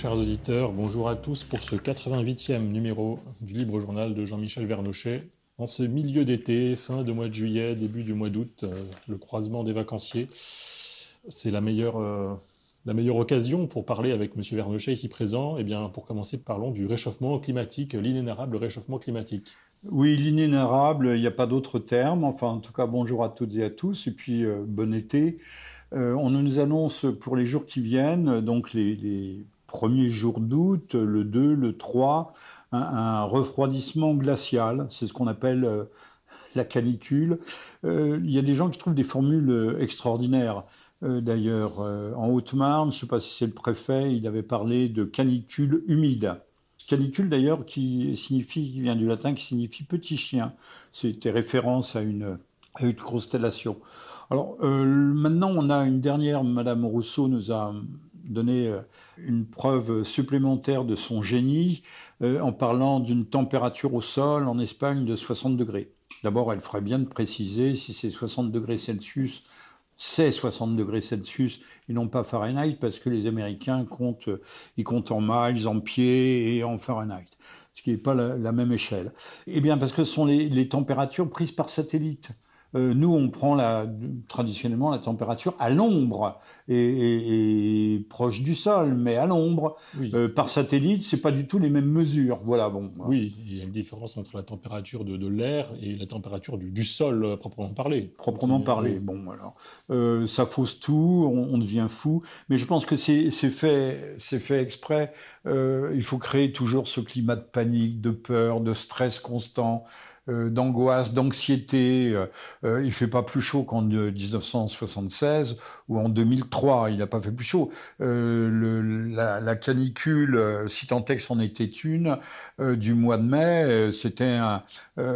Chers auditeurs, bonjour à tous pour ce 88e numéro du Libre Journal de Jean-Michel Vernochet. En ce milieu d'été, fin de mois de juillet, début du mois d'août, euh, le croisement des vacanciers, c'est la meilleure, euh, la meilleure occasion pour parler avec M. Vernochet ici présent. Eh bien, pour commencer, parlons du réchauffement climatique, l'inénarrable réchauffement climatique. Oui, l'inénarrable, il n'y a pas d'autre terme. Enfin, en tout cas, bonjour à toutes et à tous, et puis euh, bon été. On nous annonce pour les jours qui viennent, donc les, premiers jours d'août, le 2, le 3, un, refroidissement glacial. C'est ce qu'on appelle euh, la canicule. il y a des gens qui trouvent des formules extraordinaires. D'ailleurs, en Haute-Marne, je ne sais pas si c'est le préfet, il avait parlé de canicule humide. Canicule d'ailleurs qui signifie, qui vient du latin, qui signifie petit chien. C'était référence à une, une constellation. Alors euh, maintenant, on a une dernière. Madame Rousseau nous a donné euh, une preuve supplémentaire de son génie euh, en parlant d'une température au sol en Espagne de 60 degrés. D'abord, elle ferait bien de préciser si c'est 60 degrés Celsius c'est 60 degrés Celsius et non pas Fahrenheit parce que les Américains comptent, ils comptent en miles, en pieds et en Fahrenheit, ce qui n'est pas la, même échelle. Eh bien, parce que ce sont les températures prises par satellite. Euh, nous, on prend la, traditionnellement la température à l'ombre et, proche du sol, mais à l'ombre. Euh, par satellite, c'est pas du tout les mêmes mesures. Voilà, bon. Oui, il y a une différence entre la température de, l'air et la température du, sol euh, proprement parlé. Proprement parlé. Bon, alors, ça fausse tout, on, devient fou. Mais je pense que c'est fait, c'est fait exprès. il faut créer toujours ce climat de panique, de peur, de stress constant. Euh, d'angoisse, d'anxiété. Euh, euh, il fait pas plus chaud qu'en 1976 ou en 2003. Il n'a pas fait plus chaud. la, canicule, si tant est que c'en était une, du mois de mai, c'était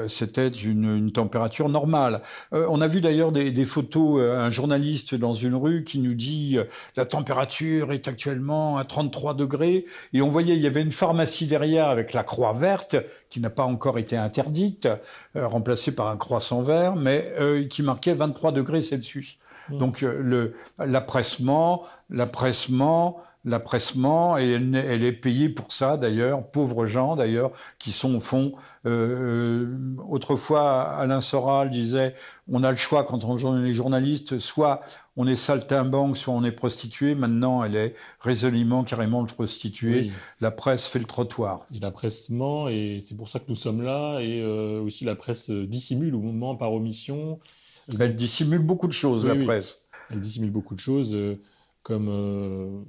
c'était une, température normale. on a vu d'ailleurs des, des, photos, un journaliste dans une rue qui nous dit la température est actuellement à 33 degrés et on voyait il y avait une pharmacie derrière avec la croix verte qui n'a pas encore été interdite, euh, remplacée par un croissant vert, mais euh, qui marquait 23 degrés Celsius. Mmh. Donc euh, l'appressement, l'appressement, l'appressement, et elle, elle, est payée pour ça d'ailleurs, pauvres gens d'ailleurs, qui sont au fond. Euh, autrefois, Alain Soral disait, on a le choix quand on est journaliste, soit on est saltimbanque, soit on est prostituée. Maintenant, elle est résolument, carrément le prostituée. La presse fait le trottoir. A l'appressement, et c'est pour ça que nous sommes là. Et euh, aussi, la presse dissimule au moment par omission. Elle dissimule beaucoup de choses, la presse. Elle dissimule beaucoup de choses, euh, comme euh,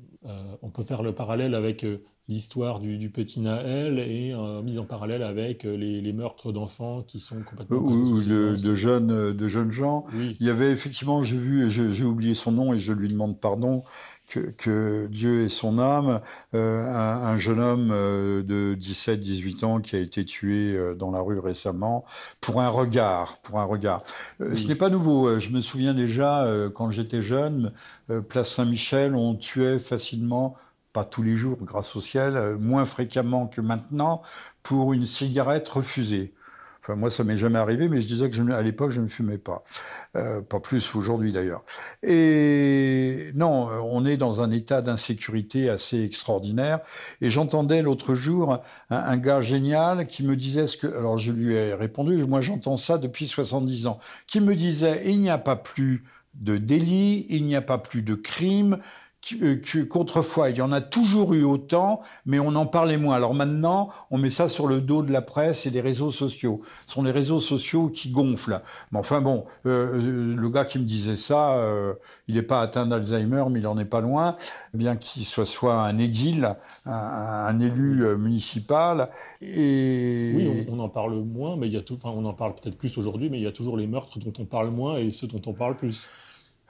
on peut faire le parallèle avec l'histoire du, petit Naël et euh, mise en parallèle avec euh, les, meurtres d'enfants qui sont complètement ou, de, jeunes euh, de jeunes gens. Il y avait effectivement, j'ai vu, j'ai oublié son nom et je lui demande pardon. Que, Dieu et son âme, un, jeune homme de 17-18 ans qui a été tué dans la rue récemment pour un regard, pour un regard. Ce n'est pas nouveau. Je me souviens déjà quand j'étais jeune, place Saint-Michel, on tuait facilement pas tous les jours grâce au ciel, euh, moins fréquemment que maintenant, pour une cigarette refusée. Enfin, moi, ça m'est jamais arrivé, mais je disais que je, à l'époque, je ne fumais pas. Euh, pas plus aujourd'hui, d'ailleurs. Et non, on est dans un état d'insécurité assez extraordinaire. Et j'entendais l'autre jour un, un, gars génial qui me disait ce que... Alors, je lui ai répondu, moi, j'entends ça depuis 70 ans. Qui me disait, il n'y a pas plus de délit, il n'y a pas plus de crime, qu'autrefois, il y en a toujours eu autant, mais on en parlait moins. Alors maintenant, on met ça sur le dos de la presse et des réseaux sociaux. Ce sont les réseaux sociaux qui gonflent. Mais enfin bon, euh, euh, le gars qui me disait ça, il n'est pas atteint d'Alzheimer, mais il en est pas loin, bien qu'il soit soit un édile, un, élu municipal. Et... Oui, on, en parle moins, mais il y a tout, enfin, on en parle peut-être plus aujourd'hui, mais il y a toujours les meurtres dont on parle moins et ceux dont on parle plus.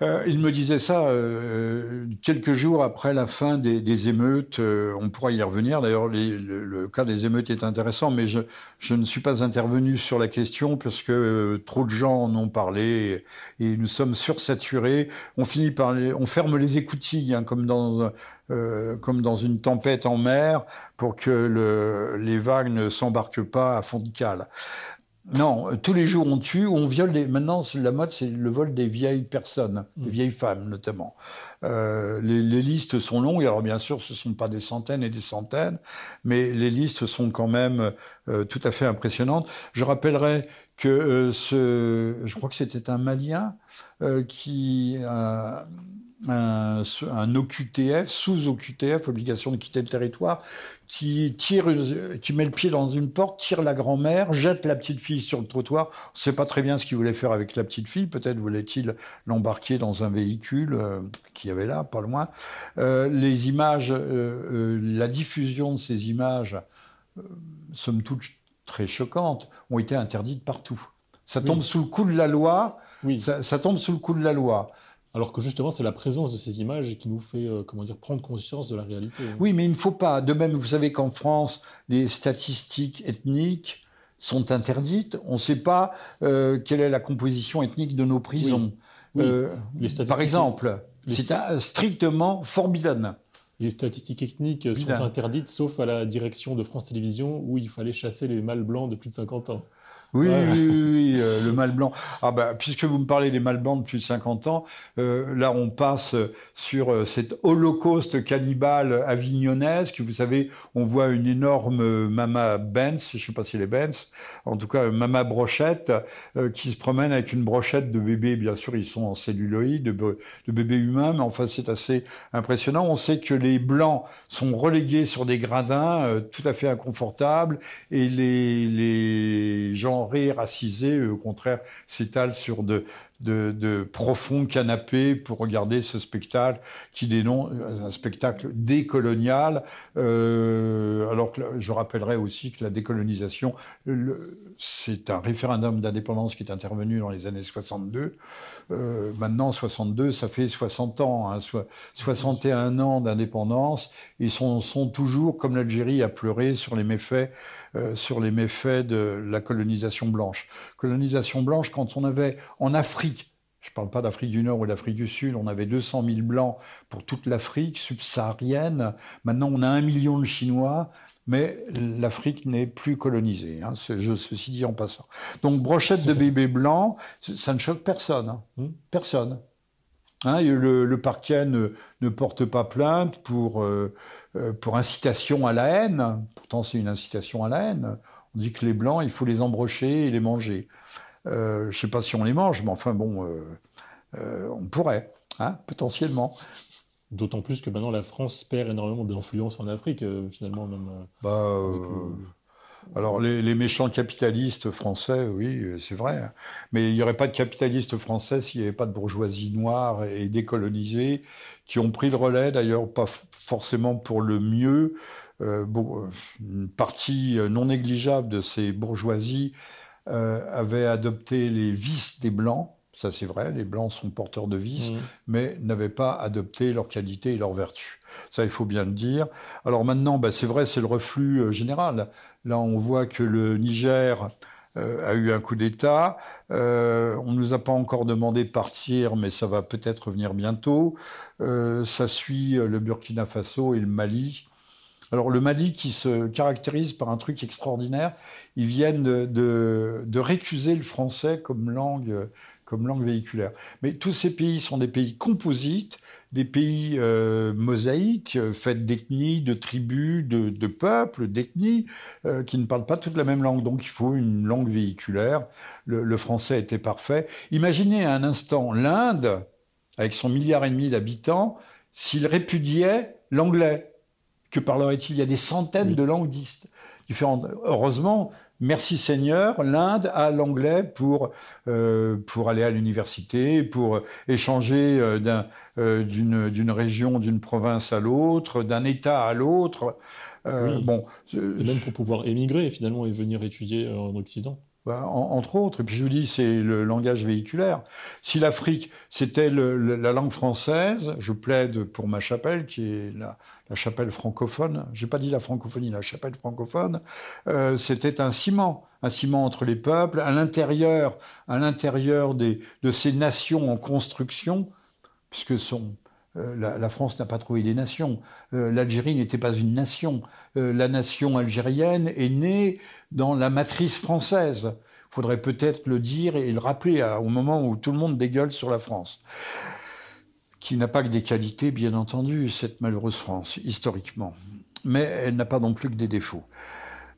Euh, il me disait ça euh, quelques jours après la fin des, des émeutes. Euh, on pourra y revenir. D'ailleurs, le, le, cas des émeutes est intéressant, mais je, je, ne suis pas intervenu sur la question parce que euh, trop de gens en ont parlé et, nous sommes sursaturés. On finit par, les, on ferme les écoutilles hein, comme dans comme dans une tempête en mer pour que le, les vagues ne s'embarquent pas à fond de cale. Non, euh, tous les jours on tue, on viole des. Maintenant, la mode, c'est le vol des vieilles personnes, des mm. vieilles femmes notamment. Euh, les, listes sont longues. Alors bien sûr, ce ne sont pas des centaines et des centaines, mais les listes sont quand même euh, tout à fait impressionnantes. Je rappellerai que ce, je crois que c'était un Malien qui un, un, OQTF, sous OQTF, obligation de quitter le territoire, qui tire, qui met le pied dans une porte, tire la grand-mère, jette la petite fille sur le trottoir. On ne sait pas très bien ce qu'il voulait faire avec la petite fille. Peut-être voulait-il l'embarquer dans un véhicule euh, qui avait là, pas loin. Euh, les images, euh, euh, la diffusion de ces images, somme toute très choquantes, ont été interdites partout. Ça tombe sous le coup de la loi. Oui. Ça, ça tombe sous le coup de la loi alors que justement c'est la présence de ces images qui nous fait euh, comment dire prendre conscience de la réalité. Oui, mais il ne faut pas. De même, vous savez qu'en France, les statistiques ethniques sont interdites. On ne sait pas euh, quelle est la composition ethnique de nos prisons. Euh, par exemple, c'est strictement forbidden. Les statistiques ethniques sont interdites, sauf à la direction de France Télévisions, où il fallait chasser les mâles blancs de plus de 50 ans. Oui, oui, oui, euh, le mal blanc. Ah bah, puisque vous me parlez des mâles blancs depuis 50 ans, euh, là on passe sur euh, cet holocauste cannibale avignonnaise, que vous savez, on voit une énorme mama Benz, je sais pas si elle est Benz, en tout cas mama brochette, qui se promène avec une brochette de bébés, bien sûr ils sont en celluloïd, de, de bébés humains, mais enfin c'est assez impressionnant. On sait que les blancs sont relégués sur des gradins tout à fait inconfortables, et les, les gens rire racisés, au contraire, s'étalent sur de, profonds canapés pour regarder ce spectacle qui dénonce un spectacle décolonial. Euh, alors que je rappellerai aussi que la décolonisation, c'est un référendum d'indépendance qui est intervenu dans les années 62. Euh, maintenant, 62, ça fait 60 ans, hein, 61 ans d'indépendance. Ils sont, sont toujours, comme l'Algérie a pleuré sur les méfaits euh, sur les méfaits de la colonisation blanche. Colonisation blanche, quand on avait en Afrique, je ne parle pas d'Afrique du Nord ou d'Afrique du Sud, on avait 200 000 blancs pour toute l'Afrique subsaharienne. Maintenant, on a un million de Chinois, mais l'Afrique n'est plus colonisée. Hein, je, ceci dit en passant. Donc, brochette de bébés blancs, ça ne choque personne. Hein. Hmm. Personne. Hein, le, parquet ne, porte pas plainte pour, euh, pour incitation à la haine. Pourtant, c'est une incitation à la haine. On dit que les blancs, il faut les embrocher et les manger. Euh, je ne sais pas si on les mange, mais enfin bon, on pourrait, hein, potentiellement. D'autant plus que maintenant la France perd énormément d'influence en Afrique, finalement même. Bah, alors les, méchants capitalistes français, oui, c'est vrai. Hein. Mais il n'y aurait pas de capitalistes français s'il n'y avait pas de bourgeoisie noire et décolonisée qui ont pris le relais, d'ailleurs pas forcément pour le mieux. Euh, une partie non négligeable de ces bourgeoisies euh, avait adopté les vices des blancs. Ça c'est vrai, les blancs sont porteurs de vices, mmh. mais n'avaient pas adopté leurs qualités et leurs vertus. Ça, il faut bien le dire. Alors maintenant, bah, c'est vrai, c'est le reflux euh, général. Là, on voit que le Niger euh, a eu un coup d'État. Euh, on ne nous a pas encore demandé de partir, mais ça va peut-être venir bientôt. Euh, ça suit le Burkina Faso et le Mali. Alors le Mali qui se caractérise par un truc extraordinaire, ils viennent de, de récuser le français comme langue, comme langue véhiculaire. Mais tous ces pays sont des pays composites des pays euh, mosaïques, euh, faits d'ethnies, de tribus, de, peuples, d'ethnies, euh, qui ne parlent pas toutes la même langue. Donc il faut une langue véhiculaire. Le, français était parfait. Imaginez un instant l'Inde, avec son milliard et demi d'habitants, s'il répudiait l'anglais. Que parlerait-il? Il y a des centaines de langues différentes. Heureusement, merci Seigneur, l'Inde a l'anglais pour euh, pour aller à l'université, pour échanger euh, euh, d'une d'une région, d'une province à l'autre, d'un État à l'autre. Bon, même pour pouvoir émigrer finalement et venir étudier en Occident. Bah, entre autres. Et puis je vous dis, c'est le langage véhiculaire. Si l'Afrique, c'était la langue française, je plaide pour ma chapelle, qui est la, chapelle francophone. J'ai pas dit la francophonie, la chapelle francophone. Euh, c'était un ciment, un ciment entre les peuples, à l'intérieur, de ces nations en construction, puisque euh, la, France n'a pas trouvé des nations. Euh, L'Algérie n'était pas une nation. la nation algérienne est née dans la matrice française. Il faudrait peut-être le dire et le rappeler au moment où tout le monde dégueule sur la France, qui n'a pas que des qualités, bien entendu, cette malheureuse France, historiquement, mais elle n'a pas non plus que des défauts.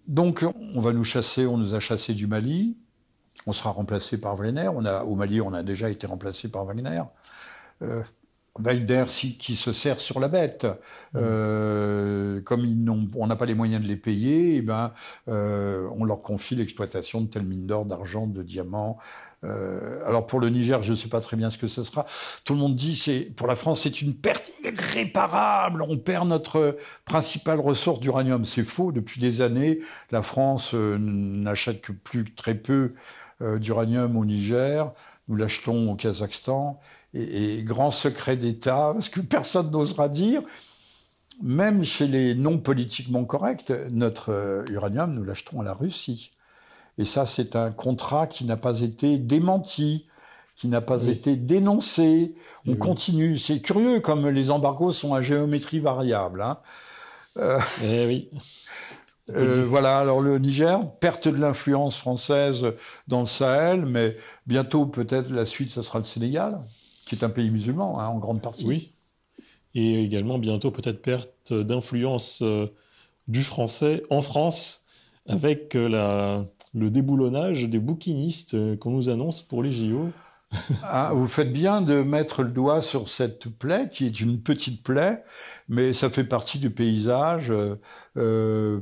Donc, on va nous chasser, on nous a chassés du Mali, on sera remplacé par Wagner. Au Mali, on a déjà été remplacé par Wagner. Euh, Wagner qui se sert sur la bête. Euh, comme on n'a pas les moyens de les payer, eh ben, euh, on leur confie l'exploitation de telles mines d'or, d'argent, de diamants. Euh, alors pour le Niger, je ne sais pas très bien ce que ce sera. Tout le monde dit c'est pour la France c'est une perte irréparable. On perd notre principale ressource d'uranium. C'est faux. Depuis des années, la France n'achète que plus très peu d'uranium au Niger. Nous l'achetons au Kazakhstan et, grand secret d'État, parce que personne n'osera dire, même chez les non politiquement corrects, notre euh, uranium, nous l'achetons à la Russie. Et ça, c'est un contrat qui n'a pas été démenti, qui n'a pas été dénoncé. On continue. C'est curieux, comme les embargos sont à géométrie variable. Hein. Euh, eh oui. Euh, voilà, alors le Niger, perte de l'influence française dans le Sahel, mais bientôt peut-être la suite, ça sera le Sénégal qui est un pays musulman hein, en grande partie. Oui. Et également bientôt peut-être perte d'influence euh, du français en France avec la, le déboulonnage des bouquinistes euh, qu'on nous annonce pour les JO. Ah, vous faites bien de mettre le doigt sur cette plaie, qui est une petite plaie, mais ça fait partie du paysage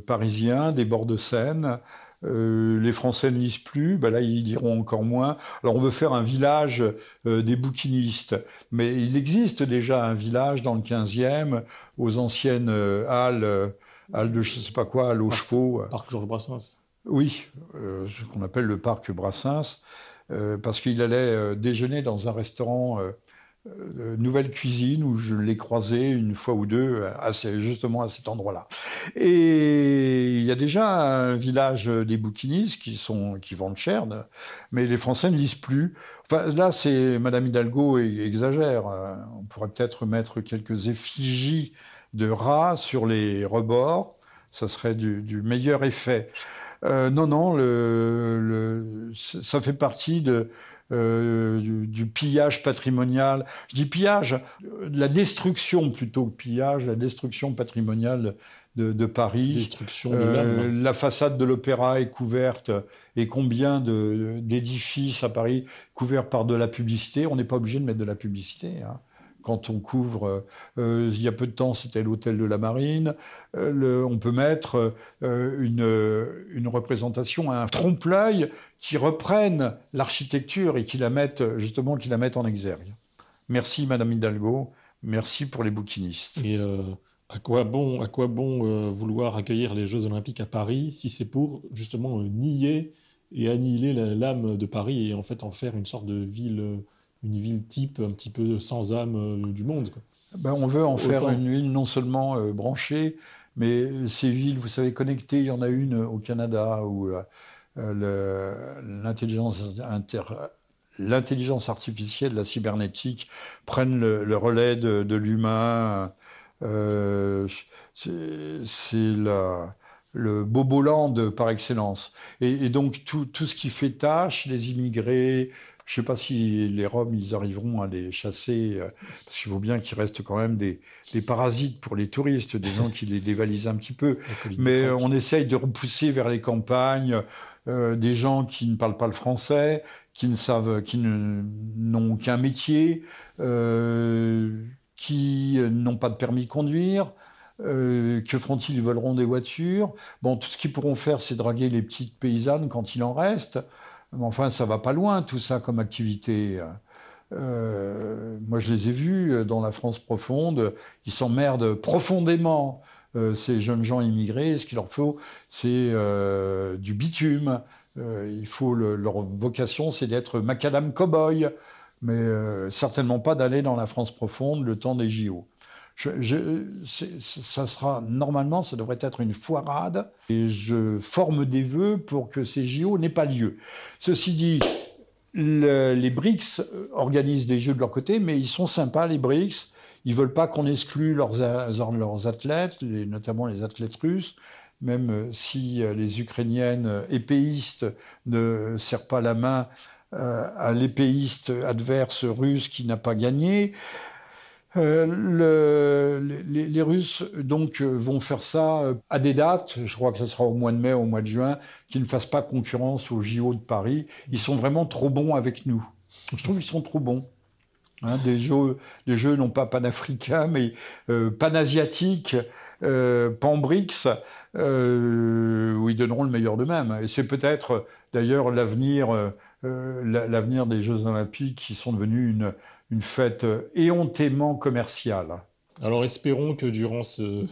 parisien, des bords de Seine. Euh, les Français ne lisent plus, ben là ils liront encore moins. Alors on veut faire un village euh, des bouquinistes, mais il existe déjà un village dans le 15e, aux anciennes euh, halles, halles de je sais pas quoi, halles aux chevaux. Parc Georges Brassens. Oui, ce qu'on appelle le parc Brassens, parce qu'il allait déjeuner dans un restaurant euh, nouvelle cuisine où je l'ai croisé une fois ou deux, justement à cet endroit-là. Et il y a déjà un village des bouquinistes qui vendent cher, mais les Français ne lisent plus. Là, c'est Madame Hidalgo exagère. Euh, on pourrait peut-être mettre quelques effigies de rats sur les rebords. Ça serait du, meilleur effet. Euh, non, non, le, ça fait partie de, euh, du, pillage patrimonial. Je dis pillage, la destruction plutôt que pillage, la destruction patrimoniale de, Paris. Destruction de euh, La façade de l'opéra est couverte, et combien d'édifices à Paris couverts par de la publicité? On n'est pas obligé de mettre de la publicité. Hein quand on couvre, euh, il y a peu de temps, c'était l'hôtel de la Marine. Euh, on peut mettre euh, une, une, représentation, un trompe-l'œil qui reprenne l'architecture et qui la mette justement, qui la mette en exergue. Merci, Madame Hidalgo. Merci pour les bouquinistes. Et à quoi bon, à quoi bon vouloir accueillir les Jeux Olympiques à Paris si c'est pour justement nier et annihiler l'âme de Paris et en fait en faire une sorte de ville une ville type un petit peu sans âme euh, du monde. Ben, on veut en faire une ville non seulement euh, branchée, mais ces villes, vous savez, connectées, il y en a une au Canada où euh, l'intelligence l'intelligence artificielle, la cybernétique prennent le, relais de, l'humain. c'est le Boboland par excellence. Et, donc tout, tout, ce qui fait tâche, les immigrés, je ne sais pas si les Roms, ils arriveront à les chasser, euh, parce qu'il faut bien qu'il reste quand même des, parasites pour les touristes, des gens qui les dévalisent un petit peu. Mais on essaye de repousser vers les campagnes euh, des gens qui ne parlent pas le français, qui ne savent, qui n'ont qu'un métier, euh, qui n'ont pas de permis de conduire. que feront-ils Ils voleront des voitures. Bon, tout ce qu'ils pourront faire, c'est draguer les petites paysannes quand il en reste. Enfin, ça va pas loin, tout ça, comme activité. Euh, moi, je les ai vus euh, dans la France profonde. Ils s'emmerdent profondément, euh, ces jeunes gens immigrés. Ce qu'il leur faut, c'est du bitume. il faut leur vocation, c'est d'être macadam cow-boy, mais certainement pas d'aller dans la France profonde le temps des JO ça sera normalement, ça devrait être une foirade, et je forme des vœux pour que ces JO n'aient pas lieu. Ceci dit, les BRICS organisent des jeux de leur côté, mais ils sont sympas, les BRICS. Ils veulent pas qu'on exclue leurs, leurs athlètes, notamment les athlètes russes, même si les Ukrainiennes épéistes ne serrent pas la main à l'épéiste adverse russe qui n'a pas gagné. Euh, les, Russes donc vont faire ça à des dates, je crois que ce sera au mois de mai, au mois de juin, qui ne fassent pas concurrence aux JO de Paris. Ils sont vraiment trop bons avec nous. Je trouve qu'ils sont trop bons. Hein, des jeux, des jeux non pas panafricains, mais euh, panasiatiques, euh, panbrix, euh, où ils donneront le meilleur d'eux-mêmes. Et c'est peut-être d'ailleurs l'avenir, euh, l'avenir des Jeux Olympiques qui sont devenus une, une fête éhontément commerciale. Alors espérons que durant ce,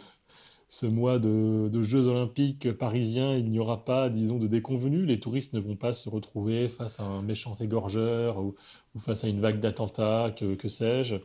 ce mois de, Jeux olympiques parisiens, il n'y aura pas, disons, de déconvenus. Les touristes ne vont pas se retrouver face à un méchant égorgeur ou, face à une vague d'attentats, que, sais-je.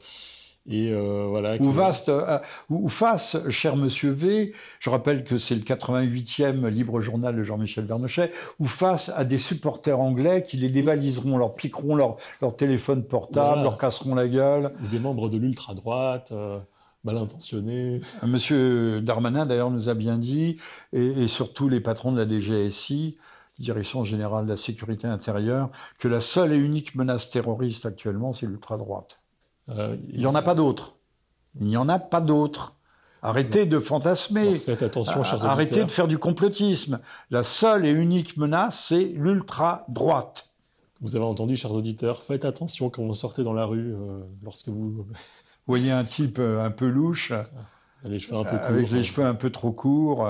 Et euh, voilà. Ou, vaste, euh, ou, face, cher monsieur V, je rappelle que c'est le 88e libre journal de Jean-Michel Vernochet, ou face à des supporters anglais qui les dévaliseront, leur piqueront leur, leur téléphone portable, leur casseront la gueule. Ou des membres de l'ultra-droite. Euh, mal intentionnés. Monsieur Darmanin, d'ailleurs, nous a bien dit, et, surtout les patrons de la DGSI, Direction générale de la sécurité intérieure, que la seule et unique menace terroriste actuellement, c'est l'ultra-droite. Euh, il n'y en a pas d'autres. Il n'y en a pas d'autres. Arrêtez de fantasmer. faites attention, chers Arrêtez de faire du complotisme. La seule et unique menace, c'est l'ultra-droite. Vous avez entendu, chers auditeurs, faites attention quand vous sortez dans la rue, euh, lorsque vous voyez un type euh, un peu louche, les cheveux un peu avec les cheveux un peu trop courts.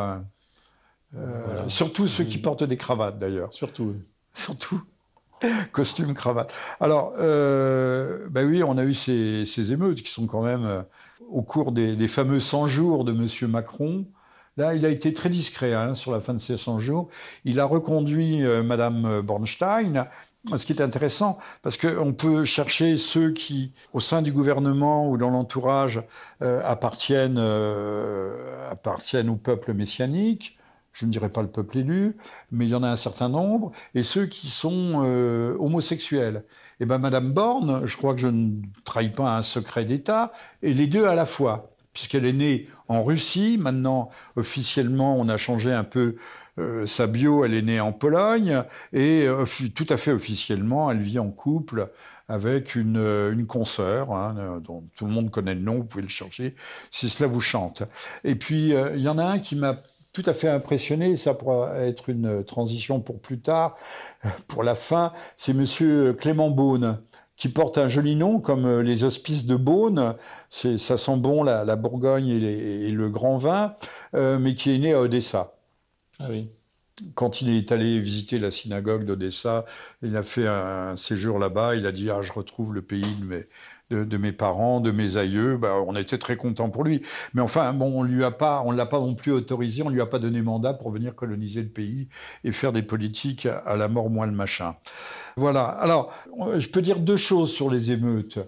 Surtout ceux qui portent des cravates, d'ailleurs. Surtout. Surtout. Costume, cravate. Alors, ben oui, on a eu ces, émeutes qui sont quand même euh, au cours des, fameux 100 jours de M. Macron. Là, il a été très discret hein, sur la fin de ces 100 jours. Il a reconduit euh, Mme Bornstein, ce qui est intéressant, parce qu'on peut chercher ceux qui, au sein du gouvernement ou dans l'entourage, appartiennent, appartiennent au peuple messianique je ne dirais pas le peuple élu, mais il y en a un certain nombre, et ceux qui sont euh, homosexuels. Et eh ben Madame Borne, je crois que je ne trahis pas un secret d'État, et les deux à la fois, puisqu'elle est née en Russie, maintenant officiellement on a changé un peu euh, sa bio, elle est née en Pologne, et euh, tout à fait officiellement, elle vit en couple avec une, une consoeur, hein, dont tout le monde connaît le nom, vous pouvez le chercher si cela vous chante. Et puis, il y en a un qui m'a tout à fait impressionné, ça pourra être une transition pour plus tard, pour la fin, c'est monsieur Clément Beaune qui porte un joli nom comme les hospices de Beaune, ça sent bon la, Bourgogne et, le grand vin, euh, mais qui est né à Odessa. Ah oui. Quand il est allé visiter la synagogue d'Odessa, il a fait un séjour là-bas, il a dit ah je retrouve le pays de mes, de, mes parents, de mes aïeux, bah, on était très contents pour lui. Mais enfin, bon, on lui a pas, on l'a pas non plus autorisé, on lui a pas donné mandat pour venir coloniser le pays et faire des politiques à la mort moins le machin. Voilà. Alors, je peux dire deux choses sur les émeutes.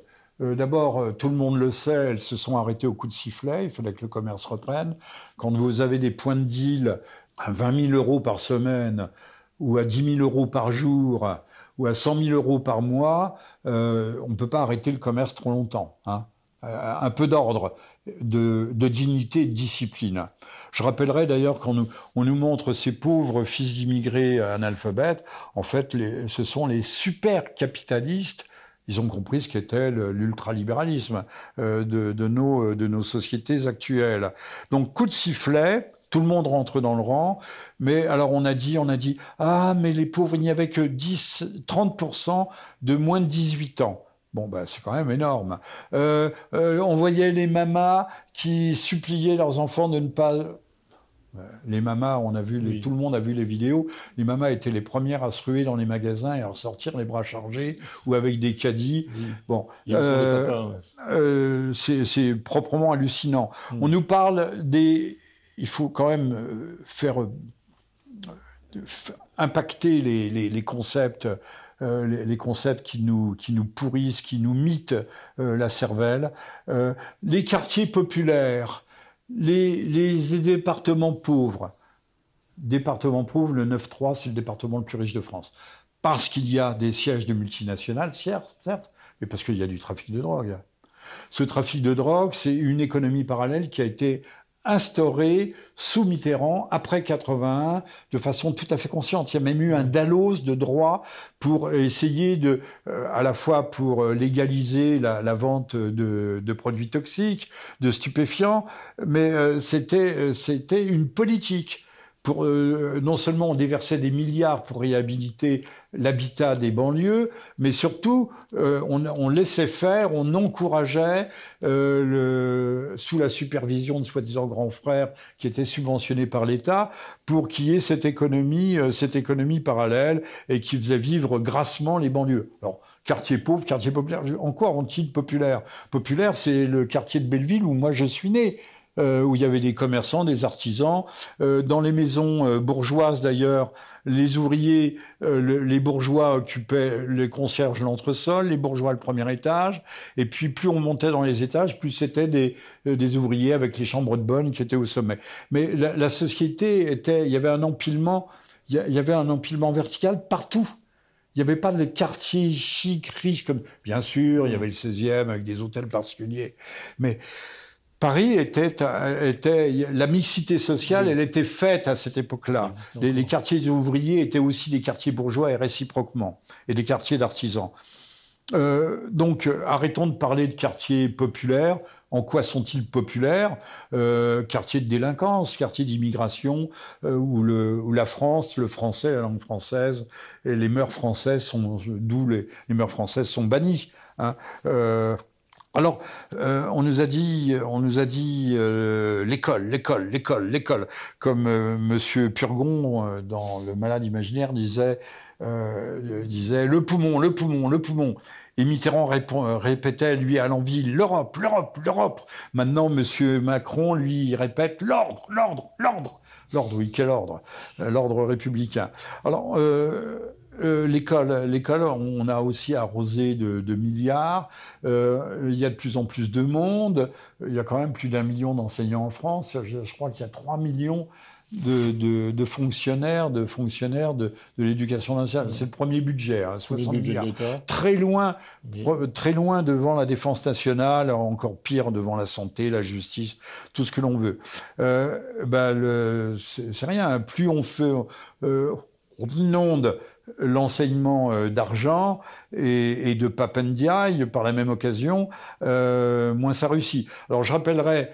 Euh, d'abord, euh, tout le monde le sait, elles se sont arrêtées au coup de sifflet. Il fallait que le commerce reprenne. Quand vous avez des points de deal à 20 000 euros par semaine ou à 10 000 euros par jour, ou à 100 000 euros par mois, euh, on ne peut pas arrêter le commerce trop longtemps. Hein. Euh, un peu d'ordre, de, dignité de discipline. Je rappellerai d'ailleurs qu'on nous, on nous montre ces pauvres fils d'immigrés analphabètes, en fait, ce sont les super capitalistes ils ont compris ce qu'était l'ultralibéralisme euh, de nos sociétés actuelles. Donc coup de sifflet, tout le monde rentre dans le rang. Mais alors on a dit, on a dit, ah mais les pauvres, il n'y avait que 10, 30% de moins de 18 ans. Bon, ben, c'est quand même énorme. Euh, euh, on voyait les mamas qui suppliaient leurs enfants de ne pas. Euh, les mamas, on a vu, tout le monde a vu les vidéos. Les mamas étaient les premières à se ruer dans les magasins et à ressortir les bras chargés ou avec des caddies. Bon, c'est proprement hallucinant. Mm. On nous parle des il faut quand même euh, faire euh, impacter les, concepts, euh, les, concepts qui nous, qui nous pourrissent, qui nous mitent la cervelle. les quartiers populaires, les, départements pauvres. Département pauvre, le 9-3, c'est le département le plus riche de France. Parce qu'il y a des sièges de multinationales, certes, certes, mais parce qu'il y a du trafic de drogue. Ce trafic de drogue, c'est une économie parallèle qui a été instauré sous Mitterrand, après 81, de façon tout à fait consciente. Il y a même eu un dallos de droit pour essayer de, euh, à la fois pour légaliser la, vente de, produits toxiques, de stupéfiants, mais euh, c'était euh, c'était une politique pour euh, non seulement on déversait des milliards pour réhabiliter l'habitat des banlieues, mais surtout euh, on, laissait faire, on encourageait euh, le, sous la supervision de soi-disant grands frères qui étaient subventionnés par l'État pour qu'il y ait cette économie, cette économie parallèle et qui faisait vivre grassement les banlieues. Alors quartier pauvre, quartier populaire, encore on titre populaire? Populaire, c'est le quartier de Belleville où moi je suis né. Euh, où il y avait des commerçants, des artisans. Euh, dans les maisons euh, bourgeoises d'ailleurs, les ouvriers, les bourgeois occupaient les concierges l'entresol, les bourgeois le premier étage. Et puis plus on montait dans les étages, plus c'était des, des ouvriers avec les chambres de bonne qui étaient au sommet. Mais la, la société était, il y avait un empilement, il y avait un empilement vertical partout. Il n'y avait pas de quartier chic, riche comme, bien sûr, il y avait le 16e avec des hôtels particuliers. Mais Paris était, était la mixité sociale, elle était faite à cette époque-là. Les, quartiers ouvriers étaient aussi des quartiers bourgeois et réciproquement, et des quartiers d'artisans. Euh, donc, arrêtons de parler de quartiers populaires. En quoi sont-ils populaires? Euh, Quartiers de délinquance, quartiers d'immigration, euh, où, la France, le français, la langue française et les mœurs françaises sont, d'où les, les, mœurs françaises sont bannies. Hein. Euh, alors, euh, on nous a dit, on nous a dit euh, l'école, l'école, l'école, l'école, comme euh, Monsieur Purgon dans Le Malade imaginaire disait, le poumon, le poumon, le poumon. Et Mitterrand répétait lui à l'envie l'Europe, l'Europe, l'Europe. Maintenant, Monsieur Macron lui répète l'ordre, l'ordre, l'ordre, l'ordre. Oui, quel ordre? L'ordre républicain. Alors. Euh, l'école, l'école, on a aussi arrosé de, milliards. Euh, il y a de plus en plus de monde. Il y a quand même plus d'un million d'enseignants en France. Je, crois qu'il y a 3 millions de, fonctionnaires, de fonctionnaires de, l'éducation nationale. C'est le premier budget, hein, 60 milliards. Très loin, très loin devant la défense nationale, encore pire devant la santé, la justice, tout ce que l'on veut. Euh, ben, c'est rien. Plus on fait, euh, on inonde l'enseignement euh, d'argent et, de Papendiaï par la même occasion, euh, moins ça réussit. Alors je rappellerai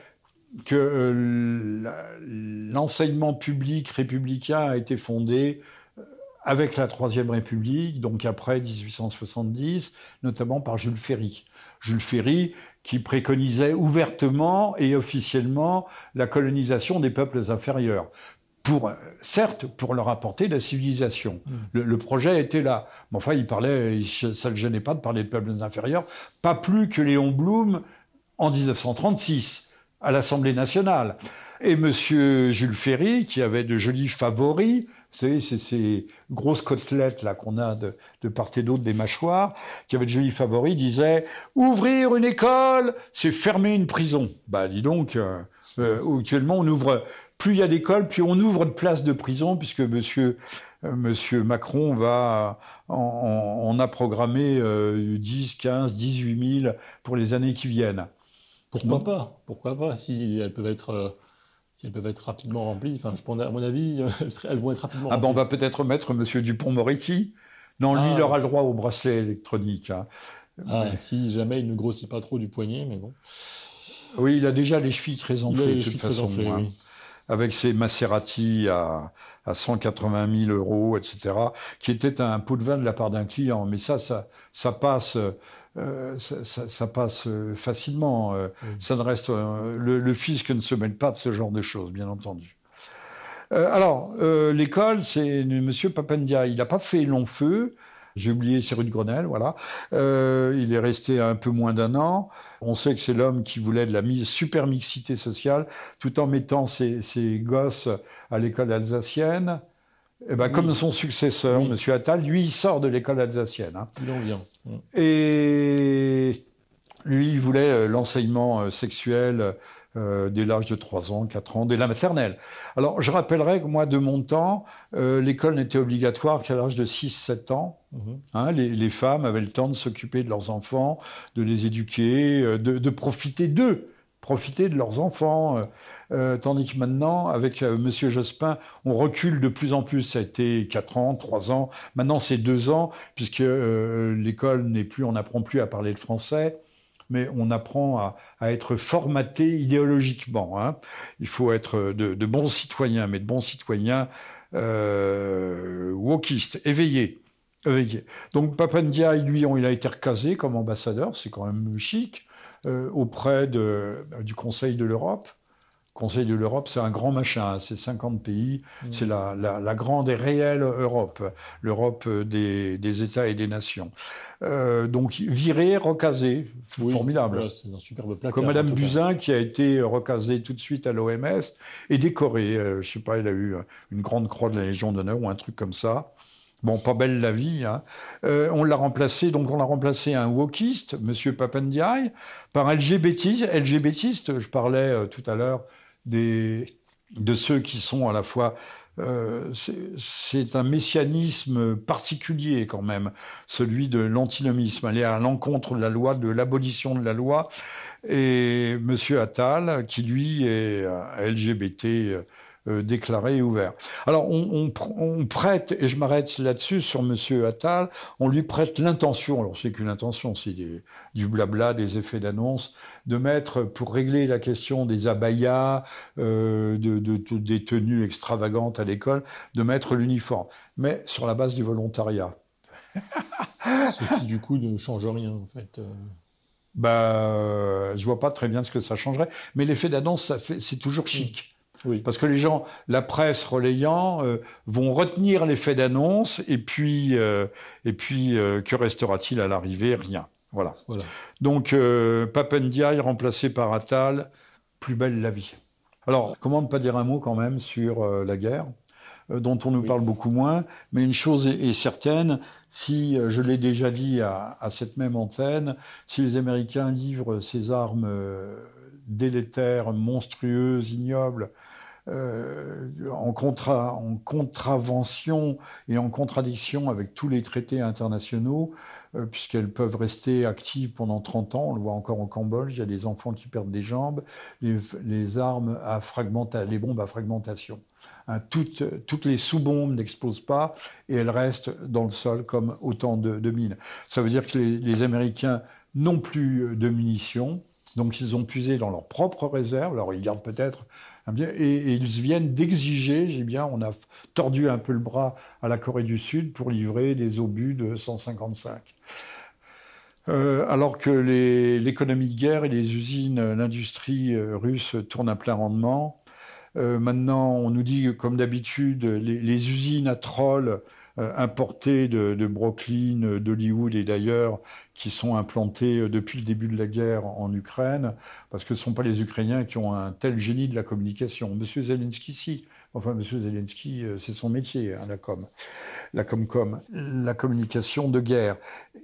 que euh, l'enseignement public républicain a été fondé avec la Troisième République, donc après 1870, notamment par Jules Ferry. Jules Ferry qui préconisait ouvertement et officiellement la colonisation des peuples inférieurs pour, certes, pour leur apporter la civilisation. Mm. Le, projet était là. Mais enfin, il parlait, ça ne le gênait pas de parler de peuples inférieurs, pas plus que Léon Blum en 1936 à l'Assemblée nationale. Et M. Jules Ferry, qui avait de jolis favoris, vous savez, c'est ces grosses côtelettes là qu'on a de, part et d'autre des mâchoires, qui avait de jolis favoris, disait ouvrir une école, c'est fermer une prison. Bah, dis donc, euh, euh, actuellement on ouvre plus il y a d'écoles, plus on ouvre de places de prison, puisque monsieur, euh, monsieur Macron va, on, a programmé 10, 15, 18 000 pour les années qui viennent. Pourquoi pas? Pourquoi pas? Si elles peuvent être, euh, si elles peuvent être rapidement remplies. Enfin, à mon avis, elles vont être rapidement. Ah ben, on va peut-être mettre Monsieur Dupont-Moretti. Non, lui, il ah. aura le droit au bracelet électronique. Hein. Ah, si jamais il ne grossit pas trop du poignet, mais bon. Oui, il a déjà les chevilles très enflées, de toute façon. Enflées, hein. oui avec ses Maserati à, à 180 000 euros, etc., qui était un pot de vin de la part d'un client. Mais ça, ça, ça passe. Euh, ça, ça, passe facilement. Euh, ça ne reste euh, le, le, fisc ne se mêle pas de ce genre de choses, bien entendu. Euh, alors, l'école, c'est Monsieur Papendia. Il n'a pas fait long feu. J'ai oublié, de Grenelle, voilà. Euh, il est resté un peu moins d'un an. On sait que c'est l'homme qui voulait de la super mixité sociale, tout en mettant ses, ses gosses à l'école alsacienne. Eh ben, Comme son successeur, M. Attal, lui, il sort de l'école alsacienne. Hein. Il en vient. Et lui, il voulait euh, l'enseignement euh, sexuel euh, dès l'âge de 3 ans, 4 ans, dès la maternelle. Alors, je rappellerai que moi, de mon temps, euh, l'école n'était obligatoire qu'à l'âge de 6-7 ans. Hein, les, femmes avaient le temps de s'occuper de leurs enfants, de les éduquer, euh, de, profiter d'eux profiter de leurs enfants. tandis que maintenant, avec Monsieur Jospin, on recule de plus en plus. Ça a été 4 ans, 3 ans. Maintenant, c'est 2 ans, puisque l'école n'est plus, on n'apprend plus à parler le français mais on apprend à, être formaté idéologiquement. Hein. Il faut être de, bons citoyens, mais de bons citoyens euh, wokistes, éveillés. Donc Papandia, lui, il a été recasé comme ambassadeur, c'est quand même chic, euh, auprès du Conseil de l'Europe. Conseil de l'Europe, c'est un grand machin, hein. c'est 50 pays, mmh. c'est la, grande et réelle Europe, l'Europe des, États et des nations. Euh, donc viré, recasé, formidable. c'est un superbe placard, Comme Madame Buzyn qui a été recasée tout de suite à l'OMS et décorée. Euh, je sais pas, elle a eu une grande croix de la Légion d'honneur ou un truc comme ça. Bon, pas belle la vie. Hein. Euh, on l'a remplacé, donc on l'a remplacé un wokiste, Monsieur Papandiaï, par LGBTiste. LGBTiste, je parlais tout à l'heure de ceux qui sont à la fois euh, c'est un messianisme particulier quand même, celui de l'antinomisme, aller à l'encontre de la loi, de l'abolition de la loi. Et Monsieur Attal, qui lui est LGBT euh, déclaré et ouvert. Alors on, prête, et je m'arrête là-dessus sur Monsieur Attal, on lui prête l'intention, alors c'est qu'une intention, c'est du blabla, des effets d'annonce, de mettre, pour régler la question des abayas, euh, de, des tenues extravagantes à l'école, de mettre l'uniforme, mais sur la base du volontariat. Ce qui du coup ne change rien en fait. Euh. Bah, je vois pas très bien ce que ça changerait, mais l'effet d'annonce, c'est toujours chic. Parce que les gens, la presse relayant, euh, vont retenir l'effet d'annonce et puis, euh, et puis euh, que restera-t-il à l'arrivée? Rien. Voilà. voilà. Donc, Papendiaï remplacé par Attal, plus belle la vie. Alors, comment ne pas dire un mot quand même sur la guerre dont on nous parle beaucoup moins, mais une chose est, certaine, si, je l'ai déjà dit à, à, cette même antenne, si les Américains livrent ces armes délétères, monstrueuses, ignobles, euh, en, en, contravention et en contradiction avec tous les traités internationaux, euh, puisqu'elles peuvent rester actives pendant 30 ans. On le voit encore au Cambodge, il y a des enfants qui perdent des jambes, les, armes à les bombes à fragmentation. Hein, toutes, toutes, les sous-bombes n'explosent pas et elles restent dans le sol comme autant de, mines. Ça veut dire que les, les Américains n'ont plus de munitions, donc ils ont puisé dans leurs propres réserves. Alors ils gardent peut-être et, ils viennent d'exiger, j'ai bien, on a tordu un peu le bras à la Corée du Sud pour livrer des obus de 155. Euh, alors que l'économie de guerre et les usines, l'industrie euh, russe tournent à plein rendement. Euh, maintenant, on nous dit, comme d'habitude, les, les, usines à trolls importés de, Brooklyn, d'Hollywood et d'ailleurs, qui sont implantés euh, depuis le début de la guerre en Ukraine, parce que ce ne sont pas les Ukrainiens qui ont un tel génie de la communication. Monsieur Zelensky, si. Enfin, Monsieur Zelensky, euh, c'est son métier, hein, la com, la com-com, la communication de guerre.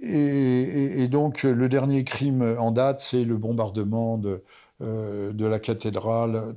Et, et, donc, le dernier crime en date, c'est le bombardement de, de la cathédrale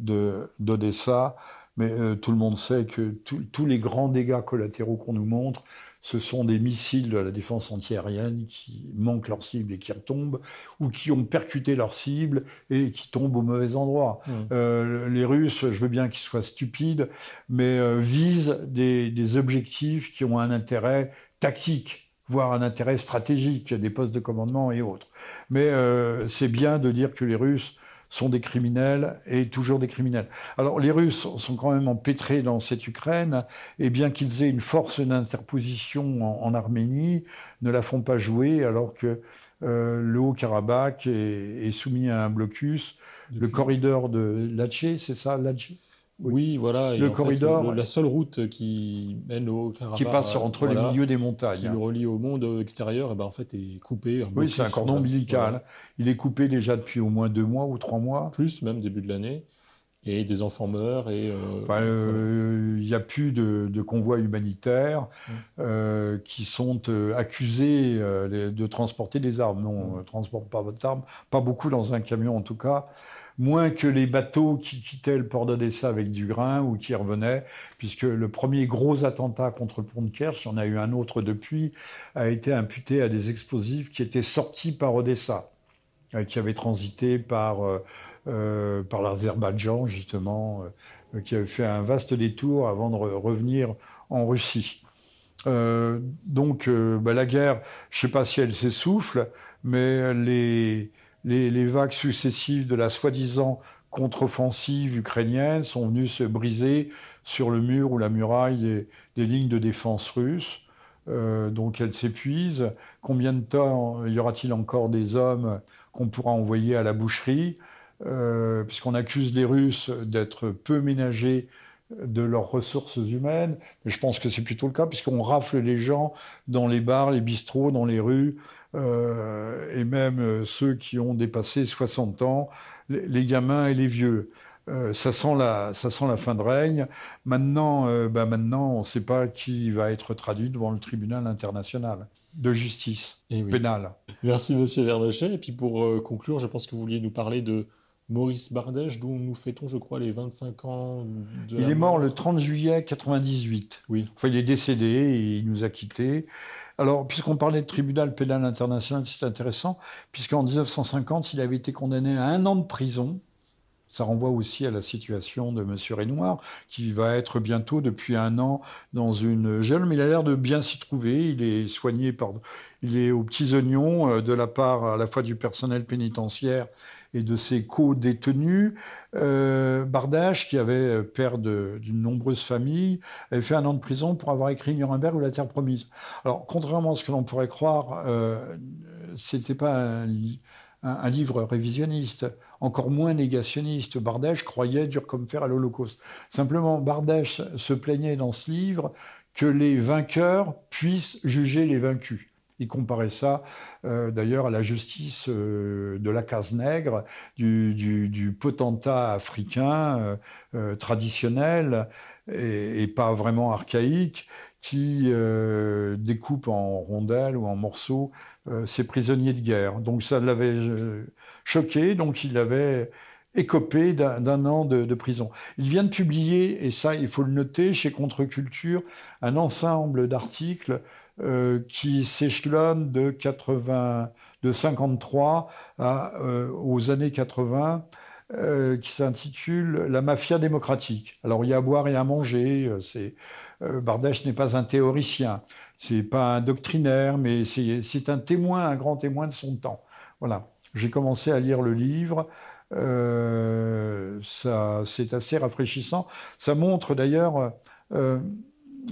d'Odessa mais euh, tout le monde sait que tous les grands dégâts collatéraux qu'on nous montre, ce sont des missiles de la défense antiaérienne qui manquent leur cible et qui retombent, ou qui ont percuté leur cible et qui tombent au mauvais endroit. Mmh. Euh, les Russes, je veux bien qu'ils soient stupides, mais euh, visent des, des objectifs qui ont un intérêt tactique voire un intérêt stratégique, des postes de commandement et autres. Mais euh, c'est bien de dire que les Russes sont des criminels et toujours des criminels. Alors les Russes sont quand même empêtrés dans cette Ukraine et bien qu'ils aient une force d'interposition en, Arménie, ne la font pas jouer alors que euh, le Haut-Karabakh est, soumis à un blocus. Le corridor de Latché, c'est ça, Latché? Oui, voilà. le corridor. la seule route qui mène au Karabakh. Qui passe entre les milieux des montagnes. Qui le relie au monde extérieur, et eh ben en fait, est coupé. Oui, c'est un cordon ombilical. Il est coupé déjà depuis au moins deux mois ou trois mois. Plus, même début de l'année. Et des enfants meurent. Et euh, euh, il n'y a plus de, de convois humanitaires mmh. euh, qui sont accusés de transporter des armes. Non, on ne transporte pas votre arme. Pas beaucoup dans un camion en tout cas moins que les bateaux qui quittaient le port d'Odessa avec du grain ou qui revenaient, puisque le premier gros attentat contre le pont de Kerch, en a eu un autre depuis, a été imputé à des explosifs qui étaient sortis par Odessa. qui avait transité par, par l'Azerbaïdjan, justement, qui avait fait un vaste détour avant de revenir en Russie. donc bah, la guerre, je ne sais pas si elle s'essouffle, mais les, les, vagues successives de la soi-disant contre-offensive ukrainienne sont venues se briser sur le mur ou la muraille des, lignes de défense russes. Euh, donc elles s'épuisent. Combien de temps y aura-t-il encore des hommes qu'on pourra envoyer à la boucherie? Euh, Puisqu'on accuse les Russes d'être peu ménagés de leurs ressources humaines. Mais je pense que c'est plutôt le cas, puisqu'on rafle les gens dans les bars, les bistrots, dans les rues, et même ceux qui ont dépassé 60 ans, les gamins et les vieux. Euh, ça, sent la, ça sent la fin de règne. Maintenant, euh, bah maintenant on ne sait pas qui va être traduit devant le tribunal international de justice eh pénale. Merci, monsieur Vernochet. Et puis pour euh, conclure, je pense que vous vouliez nous parler de Maurice Bardèche, dont nous fêtons, je crois, les 25 ans de Il est mort le 30 juillet 98. Oui. Enfin, il est décédé et il nous a quittés. Alors, puisqu'on parlait de tribunal pénal international, c'est intéressant, puisqu'en 1950, il avait été condamné à un an de prison ça renvoie aussi à la situation de M. Renoir, qui va être bientôt depuis un an dans une gel, mais il a l'air de bien s'y trouver. Il est soigné par, il est aux petits oignons euh, de la part à la fois du personnel pénitentiaire et de ses co-détenus. Euh, Bardache, qui avait euh, père d'une nombreuse famille, avait fait un an de prison pour avoir écrit Nuremberg ou la Terre promise. Alors, contrairement à ce que l'on pourrait croire, euh, c'était pas un, un, livre révisionniste, encore moins négationniste. Bardèche croyait dur comme fer à l'Holocauste. Simplement, Bardèche se plaignait dans ce livre que les vainqueurs puissent juger les vaincus. Il comparait ça euh, d'ailleurs à la justice euh, de la case nègre, du, potentat africain euh, traditionnel et, pas vraiment archaïque, qui découpe en rondelles ou en morceaux ses prisonniers de guerre. Donc ça l'avait choqué, donc il avait écopé d'un an de, prison. Il vient de publier, et ça il faut le noter, chez Contre-Culture, un ensemble d'articles euh, qui s'échelonnent de 80, de 53 aux années 80, qui s'intitule La mafia démocratique. Alors il y a à boire et à manger. C'est Bardèche n'est pas un théoricien. C'est pas un doctrinaire, mais c'est un témoin, un grand témoin de son temps. Voilà. J'ai commencé à lire le livre. Euh, ça, c'est assez rafraîchissant. Ça montre d'ailleurs euh,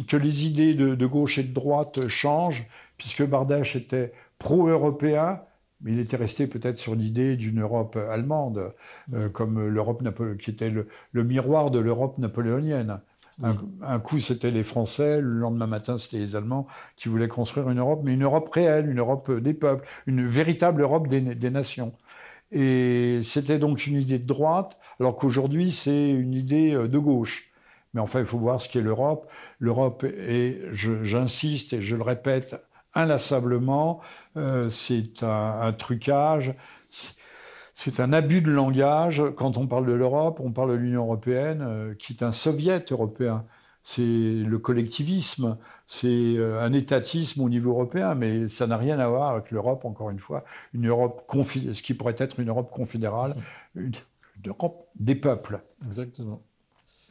que les idées de, gauche et de droite changent, puisque Bardèche était pro-européen, mais il était resté peut-être sur l'idée d'une Europe allemande, euh, comme l'Europe qui était le miroir de l'Europe napoléonienne. Un, coup, c'était les Français, le lendemain matin, c'était les Allemands qui voulaient construire une Europe, mais une Europe réelle, une Europe des peuples, une véritable Europe des, nations. Et c'était donc une idée de droite, alors qu'aujourd'hui, c'est une idée euh, de gauche. Mais enfin, il faut voir ce qu'est l'Europe. L'Europe est, j'insiste et je le répète inlassablement, euh, c'est un, un, trucage, c'est un abus de langage. Quand on parle de l'Europe, on parle de l'Union européenne, euh, qui est un soviet européen. C'est le collectivisme, c'est euh, un étatisme au niveau européen, mais ça n'a rien à voir avec l'Europe, encore une fois, une Europe ce qui pourrait être une Europe confédérale, une, Europe des peuples. Exactement.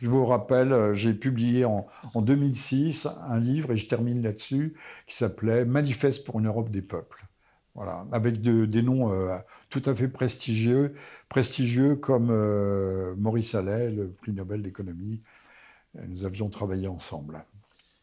Je vous rappelle, euh, j'ai publié en, en 2006 un livre, et je termine là-dessus, qui s'appelait Manifeste pour une Europe des peuples. Voilà, avec des noms euh, tout à fait prestigieux, prestigieux comme euh, Maurice Allais, le prix Nobel d'économie. Nous avions travaillé ensemble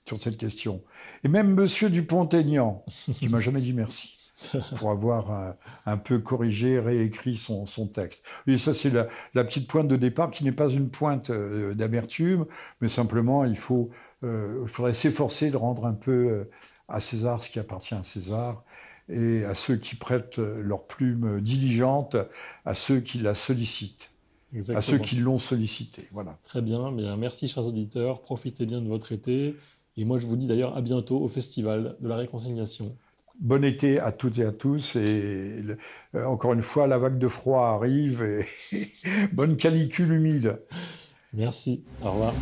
sur cette question. Et même Monsieur Dupont-Aignan, qui m'a jamais dit merci pour avoir euh, un, peu corrigé, réécrit son, son texte. Et ça, c'est la, la, petite pointe de départ qui n'est pas une pointe d'amertume, mais simplement, il faut, il faudrait s'efforcer de rendre un peu à César ce qui appartient à César et à ceux qui prêtent leur plume diligente, à ceux qui la sollicitent, à ceux qui l'ont sollicité. Voilà. Très bien, bien, merci chers auditeurs, profitez bien de votre été. Et moi je vous dis d'ailleurs à bientôt au Festival de la Réconciliation. Bon été à toutes et à tous. Et euh, encore une fois, la vague de froid arrive. Et bonne canicule humide. Merci. Au revoir.